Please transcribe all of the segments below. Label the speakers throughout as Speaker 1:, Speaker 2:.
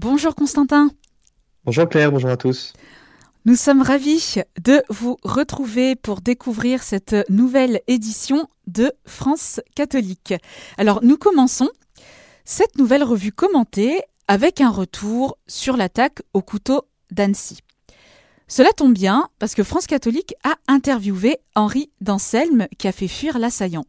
Speaker 1: Bonjour Constantin.
Speaker 2: Bonjour Claire, bonjour à tous.
Speaker 1: Nous sommes ravis de vous retrouver pour découvrir cette nouvelle édition de France catholique. Alors nous commençons cette nouvelle revue commentée avec un retour sur l'attaque au couteau d'Annecy. Cela tombe bien parce que France catholique a interviewé Henri d'Anselme qui a fait fuir l'assaillant.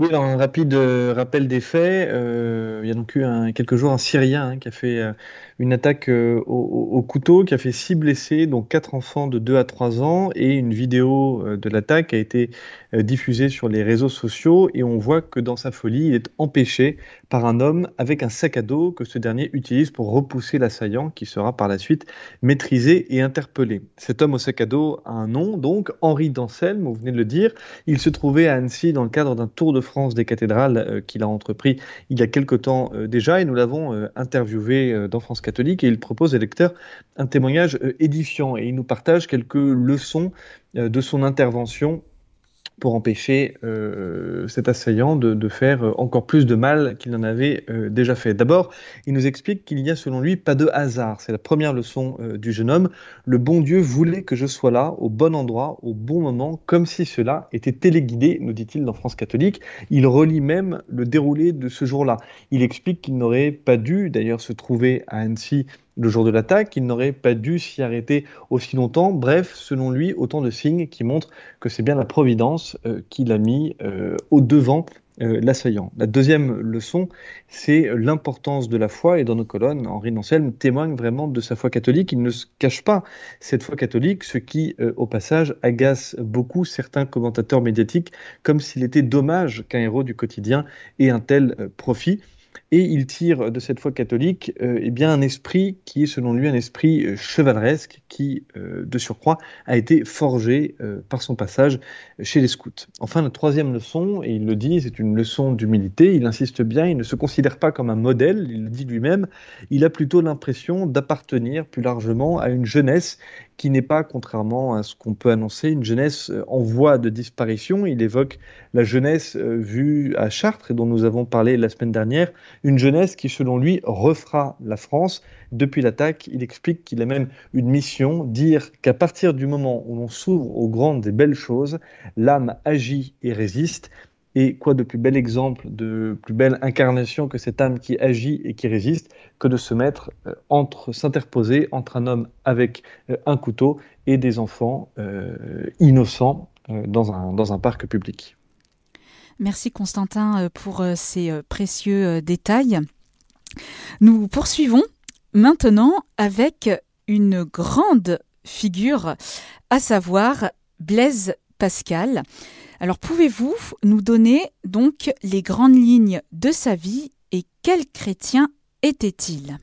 Speaker 2: Oui, alors un rapide euh, rappel des faits. Euh, il y a donc eu quelques jours un Syrien hein, qui a fait euh, une attaque au, au, couteau, qui a fait six blessés, dont quatre enfants de 2 à 3 ans, et une vidéo de l'attaque a été diffusée sur les réseaux sociaux, et on voit que dans sa folie, il est empêché par un homme avec un sac à dos que ce dernier utilise pour repousser l'assaillant, qui sera par la suite maîtrisé et interpellé. Cet homme au sac à dos a un nom, donc Henri d'Anselme, vous venez de le dire. Il se trouvait à Annecy dans le cadre d'un tour de France des cathédrales euh, qu'il a entrepris il y a quelque temps euh, déjà. Et nous l'avons euh, interviewé dans France catholique et il propose aux lecteurs un témoignage édifiant. Et il nous partage quelques leçons de son intervention pour empêcher euh, cet assaillant de, faire encore plus de mal qu'il n'en avait euh, déjà fait. D'abord, il nous explique qu'il n'y a selon lui pas de hasard. C'est la première leçon euh, du jeune homme. Le bon Dieu voulait que je sois là, au bon endroit, au bon moment, comme si cela était téléguidé, nous dit-il dans France catholique. Il relie même le déroulé de ce jour-là. Il explique qu'il n'aurait pas dû d'ailleurs se trouver à Annecy le jour de l'attaque, il n'aurait pas dû s'y arrêter aussi longtemps. Bref, selon lui, autant de signes qui montrent que c'est bien la Providence euh, qui l'a mis euh, au devant euh, l'assaillant. La deuxième leçon, c'est l'importance de la foi, et dans nos colonnes, Henri Nanselme témoigne vraiment de sa foi catholique. Il ne se cache pas cette foi catholique, ce qui, au passage, agace beaucoup certains commentateurs médiatiques, comme s'il était dommage qu'un héros du quotidien ait un tel profit et il tire de cette foi catholique euh, eh bien un esprit qui est selon lui un esprit euh, chevaleresque qui, euh, de surcroît, a été forgé par son passage chez les scouts. Enfin, la troisième leçon, et il le dit, c'est une leçon d'humilité, il insiste bien, il ne se considère pas comme un modèle, il le dit lui-même, il a plutôt l'impression d'appartenir plus largement à une jeunesse qui n'est pas, contrairement à ce qu'on peut annoncer, une jeunesse euh, en voie de disparition. Il évoque la jeunesse euh, vue à Chartres et dont nous avons parlé la semaine dernière, une jeunesse qui, selon lui, refera la France. Depuis l'attaque, il explique qu'il a même une mission, dire qu'à partir du moment où l'on s'ouvre aux grandes et belles choses, l'âme agit et résiste. Et quoi de plus bel exemple, de plus belle incarnation que cette âme qui agit et qui résiste, que de se mettre euh, entre, s'interposer entre un homme avec euh, un couteau et des enfants euh, innocents dans, un, dans un parc public.
Speaker 1: Merci Constantin pour ces précieux détails. Nous poursuivons maintenant avec une grande figure, à savoir Blaise Pascal. Alors pouvez-vous nous donner donc les grandes lignes de sa vie et quel chrétien était-il?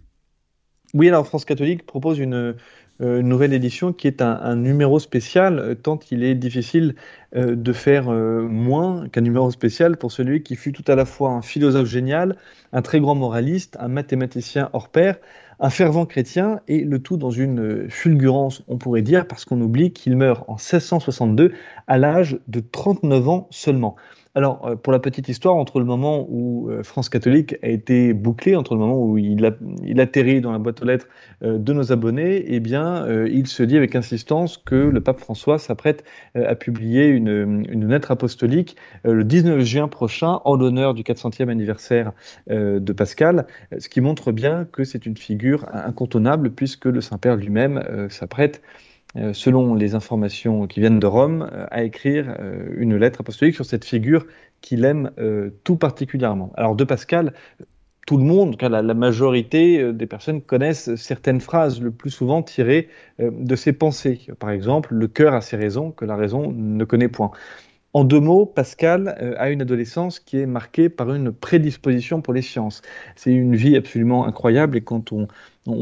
Speaker 2: Oui, alors France catholique propose une, euh, nouvelle édition qui est un, numéro spécial, euh, tant il est difficile euh, de faire moins qu'un numéro spécial pour celui qui fut tout à la fois un philosophe génial, un très grand moraliste, un mathématicien hors pair, un fervent chrétien, et le tout dans une fulgurance, on pourrait dire, parce qu'on oublie qu'il meurt en 1662 à l'âge de 39 ans seulement. Alors, euh, pour la petite histoire, entre le moment où euh, France catholique a été bouclée, entre le moment où il, a, atterrit dans la boîte aux lettres euh, de nos abonnés, eh bien, il se dit avec insistance que le pape François s'apprête à publier une, lettre apostolique le 19 juin prochain en l'honneur du 400e anniversaire de Pascal, ce qui montre bien que c'est une figure incontournable puisque le Saint-Père lui-même s'apprête selon les informations qui viennent de Rome, euh, à écrire euh, une lettre apostolique sur cette figure qu'il aime tout particulièrement. Alors de Pascal, tout le monde, la majorité des personnes connaissent certaines phrases, le plus souvent tirées de ses pensées. Par exemple, le cœur a ses raisons que la raison ne connaît point. En deux mots, Pascal euh, a une adolescence qui est marquée par une prédisposition pour les sciences. C'est une vie absolument incroyable et quand on,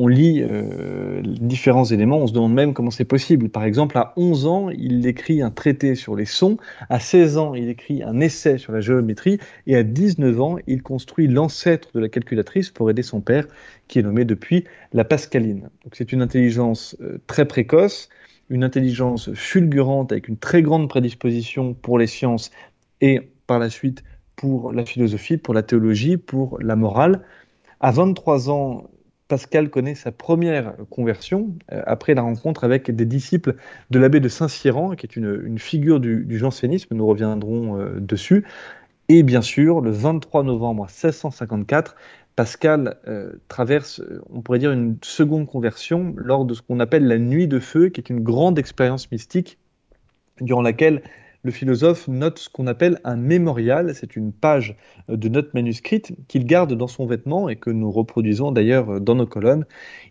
Speaker 2: lit euh, différents éléments, on se demande même comment c'est possible. Par exemple, à 11 ans, il écrit un traité sur les sons, à 16 ans, il écrit un essai sur la géométrie, et à 19 ans, il construit l'ancêtre de la calculatrice pour aider son père, qui est nommé depuis la Pascaline. Donc c'est une intelligence euh, très précoce, une intelligence fulgurante avec une très grande prédisposition pour les sciences et par la suite pour la philosophie, pour la théologie, pour la morale. À 23 ans, Pascal connaît sa première conversion après la rencontre avec des disciples de l'abbé de Saint-Cyran, qui est une, figure du, du, jansénisme, nous reviendrons dessus. Et bien sûr, le 23 novembre 1654, Pascal euh, traverse, on pourrait dire, une seconde conversion lors de ce qu'on appelle la nuit de feu, qui est une grande expérience mystique durant laquelle le philosophe note ce qu'on appelle un mémorial. C'est une page euh, de notes manuscrites qu'il garde dans son vêtement et que nous reproduisons d'ailleurs dans nos colonnes.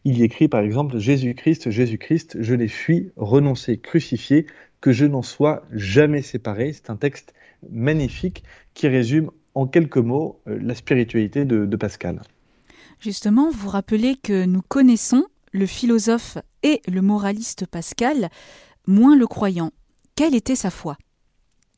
Speaker 2: Il y écrit par exemple Jésus-Christ, Jésus-Christ, je l'ai fui, renoncé, crucifié, que je n'en sois jamais séparé. C'est un texte magnifique qui résume en quelques mots euh, la spiritualité de, Pascal.
Speaker 1: Justement, vous rappelez que nous connaissons le philosophe et le moraliste Pascal, moins le croyant. Quelle était sa foi?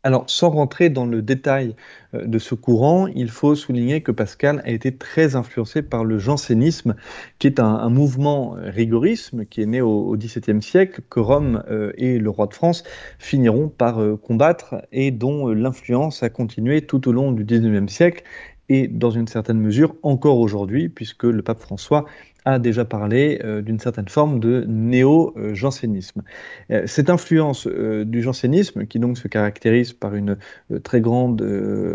Speaker 2: Alors, sans rentrer dans le détail euh, de ce courant, il faut souligner que Pascal a été très influencé par le jansénisme, qui est un, mouvement euh, rigorisme qui est né au XVIIe siècle, que Rome euh, et le roi de France finiront par combattre et dont l'influence a continué tout au long du XIXe siècle et dans une certaine mesure encore aujourd'hui, puisque le pape François a déjà parlé euh, d'une certaine forme de néo-jansénisme. Euh, cette influence euh, du jansénisme, qui donc se caractérise par une très grande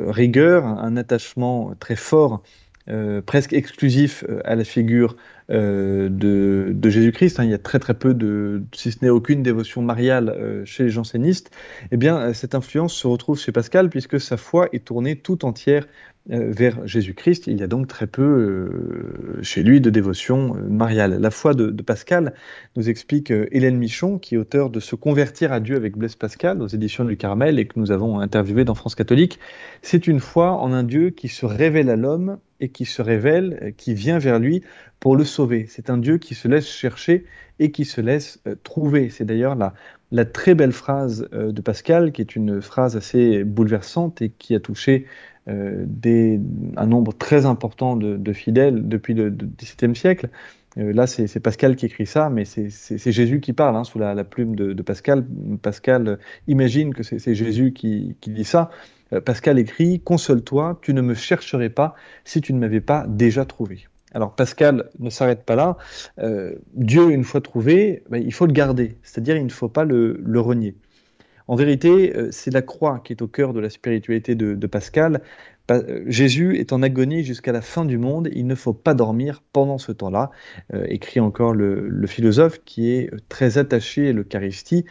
Speaker 2: rigueur, un attachement très fort, presque exclusif à la figure de, de Jésus-Christ, hein, il y a très très peu de, si ce n'est aucune dévotion mariale chez les jansénistes, eh bien cette influence se retrouve chez Pascal puisque sa foi est tournée tout entière euh, vers Jésus-Christ. Il y a donc très peu euh, chez lui de dévotion euh, mariale. La foi de, Pascal nous explique Hélène Michon, qui est auteur de Se convertir à Dieu avec Blaise Pascal aux éditions du Carmel et que nous avons interviewé dans France catholique. C'est une foi en un Dieu qui se révèle à l'homme et qui se révèle, qui vient vers lui pour le sauver. C'est un Dieu qui se laisse chercher et qui se laisse trouver. C'est d'ailleurs la, très belle phrase de Pascal, qui est une phrase assez bouleversante et qui a touché euh, un nombre très important de, fidèles depuis le XVIIe siècle. Euh, là, c'est Pascal qui écrit ça, mais c'est Jésus qui parle hein, sous la, plume de, Pascal. Pascal imagine que c'est Jésus qui, dit ça. Euh, Pascal écrit Console-toi, tu ne me chercherais pas si tu ne m'avais pas déjà trouvé. Alors Pascal ne s'arrête pas là. Dieu, une fois trouvé, ben, il faut le garder, c'est-à-dire il ne faut pas le renier. En vérité, euh, c'est la croix qui est au cœur de la spiritualité de, Pascal. Euh, Jésus est en agonie jusqu'à la fin du monde, il ne faut pas dormir pendant ce temps-là, euh, écrit encore le, philosophe qui est très attaché à l'Eucharistie.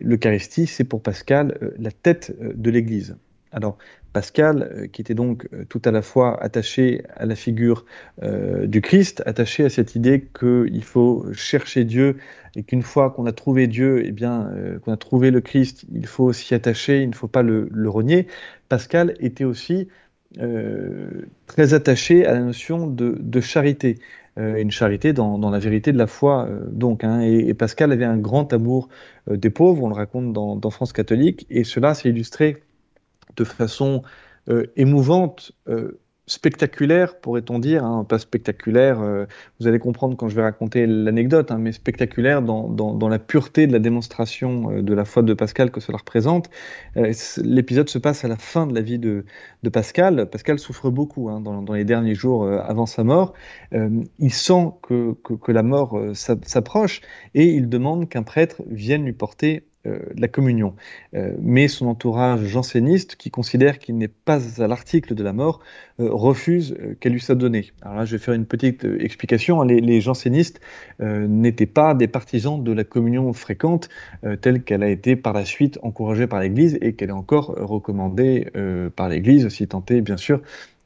Speaker 2: L'Eucharistie, c'est pour Pascal la tête de l'Église. Alors, Pascal, euh, qui était donc euh, tout à la fois attaché à la figure euh, du Christ, attaché à cette idée qu'il faut chercher Dieu et qu'une fois qu'on a trouvé Dieu, eh bien, qu'on a trouvé le Christ, il faut s'y attacher, il ne faut pas le, renier. Pascal était aussi très attaché à la notion de, charité. une charité dans, la vérité de la foi, donc. Hein. et, Pascal avait un grand amour des pauvres, on le raconte dans, dans France catholique, et cela s'est illustré de façon euh, émouvante, euh, spectaculaire, pourrait-on dire, hein, pas spectaculaire, euh, vous allez comprendre quand je vais raconter l'anecdote, hein, mais spectaculaire dans, la pureté de la démonstration de la foi de Pascal que cela représente. L'épisode se passe à la fin de la vie de, Pascal. Pascal souffre beaucoup hein, dans, les derniers jours avant sa mort. il sent que, que la mort s'approche et il demande qu'un prêtre vienne lui porter euh, la communion. Euh, mais son entourage janséniste, qui considère qu'il n'est pas à l'article de la mort, euh, refuse qu'elle lui soit donnée. Alors là, je vais faire une petite explication. Les, les jansénistes n'étaient pas des partisans de la communion fréquente, telle qu'elle a été par la suite encouragée par l'Église et qu'elle est encore recommandée par l'Église, si est, bien sûr,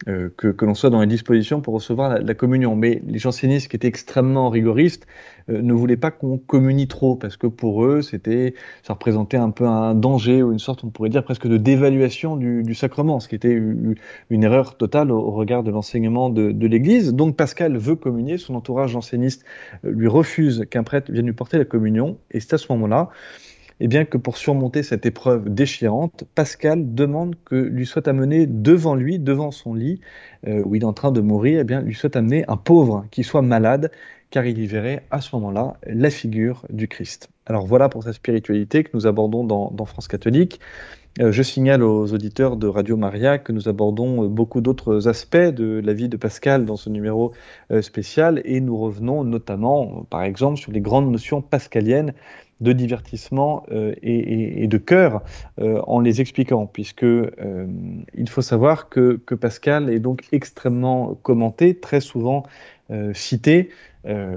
Speaker 2: euh, que, l'on soit dans les dispositions pour recevoir la, communion. Mais les jansénistes qui étaient extrêmement rigoristes euh, ne voulaient pas qu'on communie trop, parce que pour eux, c'était, ça représentait un peu un danger ou une sorte, on pourrait dire, presque de dévaluation du, du sacrement, ce qui était une, erreur totale au, regard de l'enseignement de, de l'Église. Donc Pascal veut communier, son entourage janséniste euh, lui refuse qu'un prêtre vienne lui porter la communion, et c'est à ce moment-là et bien que pour surmonter cette épreuve déchirante, Pascal demande que lui soit amené devant lui, devant son lit, euh, où il est en train de mourir, et bien lui soit amené un pauvre qui soit malade, car il y verrait à ce moment-là la figure du Christ. Alors voilà pour sa spiritualité que nous abordons dans, France catholique. Euh, je signale aux auditeurs de Radio Maria que nous abordons beaucoup d'autres aspects de la vie de Pascal dans ce numéro spécial et nous revenons notamment, par exemple, sur les grandes notions pascaliennes de divertissement et, de cœur en les expliquant, puisque il faut savoir que, Pascal est donc extrêmement commenté, très souvent cité, euh,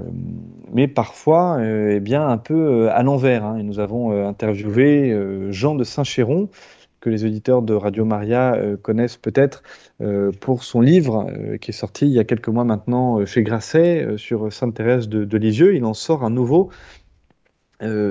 Speaker 2: mais parfois euh, eh bien un peu euh, à l'envers. Hein. Et nous avons interviewé Jean de Saint-Chéron, que les auditeurs de Radio Maria connaissent peut-être pour son livre qui est sorti il y a quelques mois maintenant chez Grasset sur Sainte Thérèse de, de, Lisieux. Il en sort un nouveau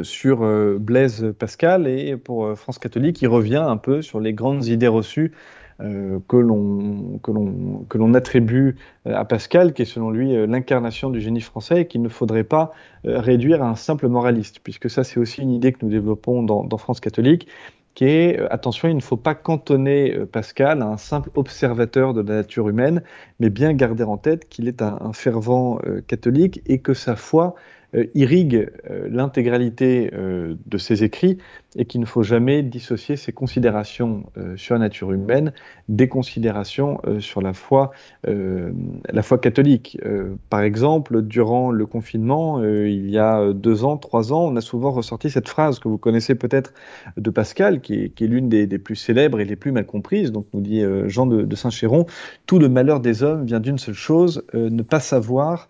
Speaker 2: sur Blaise Pascal et pour France catholique, il revient un peu sur les grandes idées reçues euh, que l'on attribue euh, à Pascal, qui est selon lui euh, l'incarnation du génie français, et qu'il ne faudrait pas réduire à un simple moraliste, puisque ça c'est aussi une idée que nous développons dans, France catholique, qui est, attention, il ne faut pas cantonner Pascal à un simple observateur de la nature humaine, mais bien garder en tête qu'il est un, fervent catholique et que sa foi euh, irrigue euh, l'intégralité euh, de ses écrits et qu'il ne faut jamais dissocier ses considérations sur la nature humaine des considérations sur la foi, la foi catholique. par exemple, durant le confinement, il y a deux ans, trois ans, on a souvent ressorti cette phrase que vous connaissez peut-être de Pascal, qui est, l'une des, plus célèbres et les plus mal comprises. Donc, nous dit Jean de, de Saint-Chéron, tout le malheur des hommes vient d'une seule chose, ne pas savoir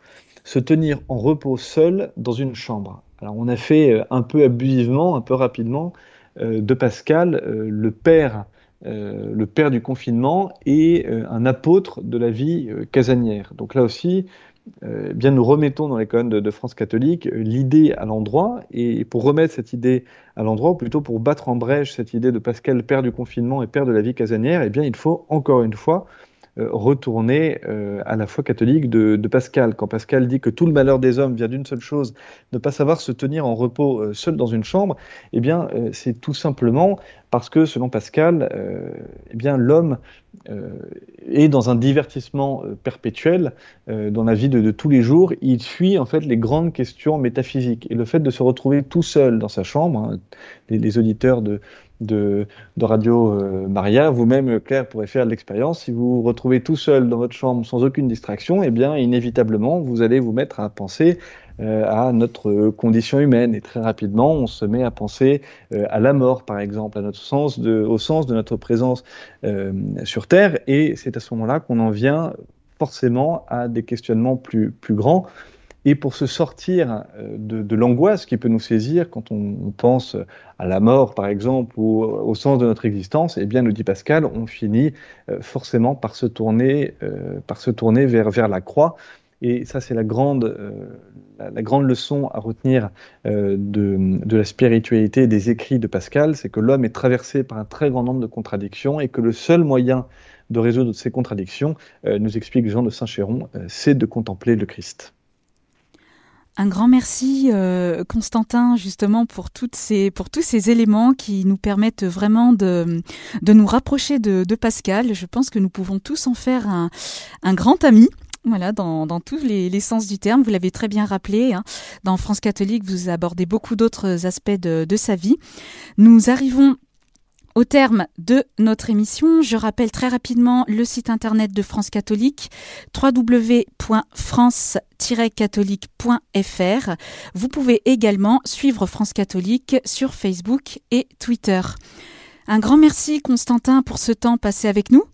Speaker 2: se tenir en repos seul dans une chambre. Alors on a fait euh, un peu abusivement, un peu rapidement, euh, de Pascal euh, le père, le père du confinement et un apôtre de la vie casanière. Donc là aussi, eh bien nous remettons dans les colonnes de, France catholique l'idée à l'endroit et pour remettre cette idée à l'endroit, ou plutôt pour battre en brèche cette idée de Pascal père du confinement et père de la vie casanière, eh bien il faut encore une fois euh, retourner euh, à la foi catholique de, Pascal. Quand Pascal dit que tout le malheur des hommes vient d'une seule chose, ne pas savoir se tenir en repos euh, seul dans une chambre, eh bien, c'est tout simplement parce que, selon Pascal, eh bien, l'homme est dans un divertissement perpétuel dans la vie de, tous les jours. Il fuit en fait les grandes questions métaphysiques. Et le fait de se retrouver tout seul dans sa chambre, hein, les, auditeurs de, de, Radio euh, Maria. Vous-même, Claire, pourrez faire l'expérience. Si vous vous retrouvez tout seul dans votre chambre sans aucune distraction, eh bien, inévitablement, vous allez vous mettre à penser euh, à notre condition humaine. Et très rapidement, on se met à penser euh, à la mort, par exemple, à notre sens au sens de notre présence sur Terre. Et c'est à ce moment-là qu'on en vient forcément à des questionnements plus, plus grands et pour se sortir euh, de, l'angoisse qui peut nous saisir quand on, pense à la mort, par exemple, ou au sens de notre existence, eh bien, nous dit Pascal, on finit euh, forcément par se tourner, euh, par se tourner vers, vers la croix. Et ça, c'est la grande, la, grande leçon à retenir de, de, la spiritualité des écrits de Pascal, c'est que l'homme est traversé par un très grand nombre de contradictions et que le seul moyen de résoudre ces contradictions, nous explique Jean de Saint-Chéron, c'est de contempler le Christ.
Speaker 1: Un grand merci, euh, Constantin, justement, pour, toutes ces, pour tous ces éléments qui nous permettent vraiment de, de nous rapprocher de, de Pascal. Je pense que nous pouvons tous en faire un, un grand ami. Voilà, dans, tous les, les, sens du terme, vous l'avez très bien rappelé. Hein. Dans France catholique, vous abordez beaucoup d'autres aspects de, de sa vie. Nous arrivons au terme de notre émission, je rappelle très rapidement le site internet de France Catholique, www.france-catholique.fr. Vous pouvez également suivre France Catholique sur Facebook et Twitter. Un grand merci Constantin pour ce temps passé avec nous.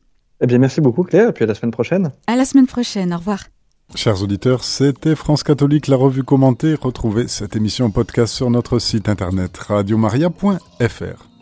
Speaker 2: Eh bien merci beaucoup Claire, et puis à la semaine prochaine.
Speaker 1: À la semaine prochaine, au revoir.
Speaker 3: Chers auditeurs, c'était France Catholique, la revue commentée. Retrouvez cette émission podcast sur notre site internet radiomaria.fr.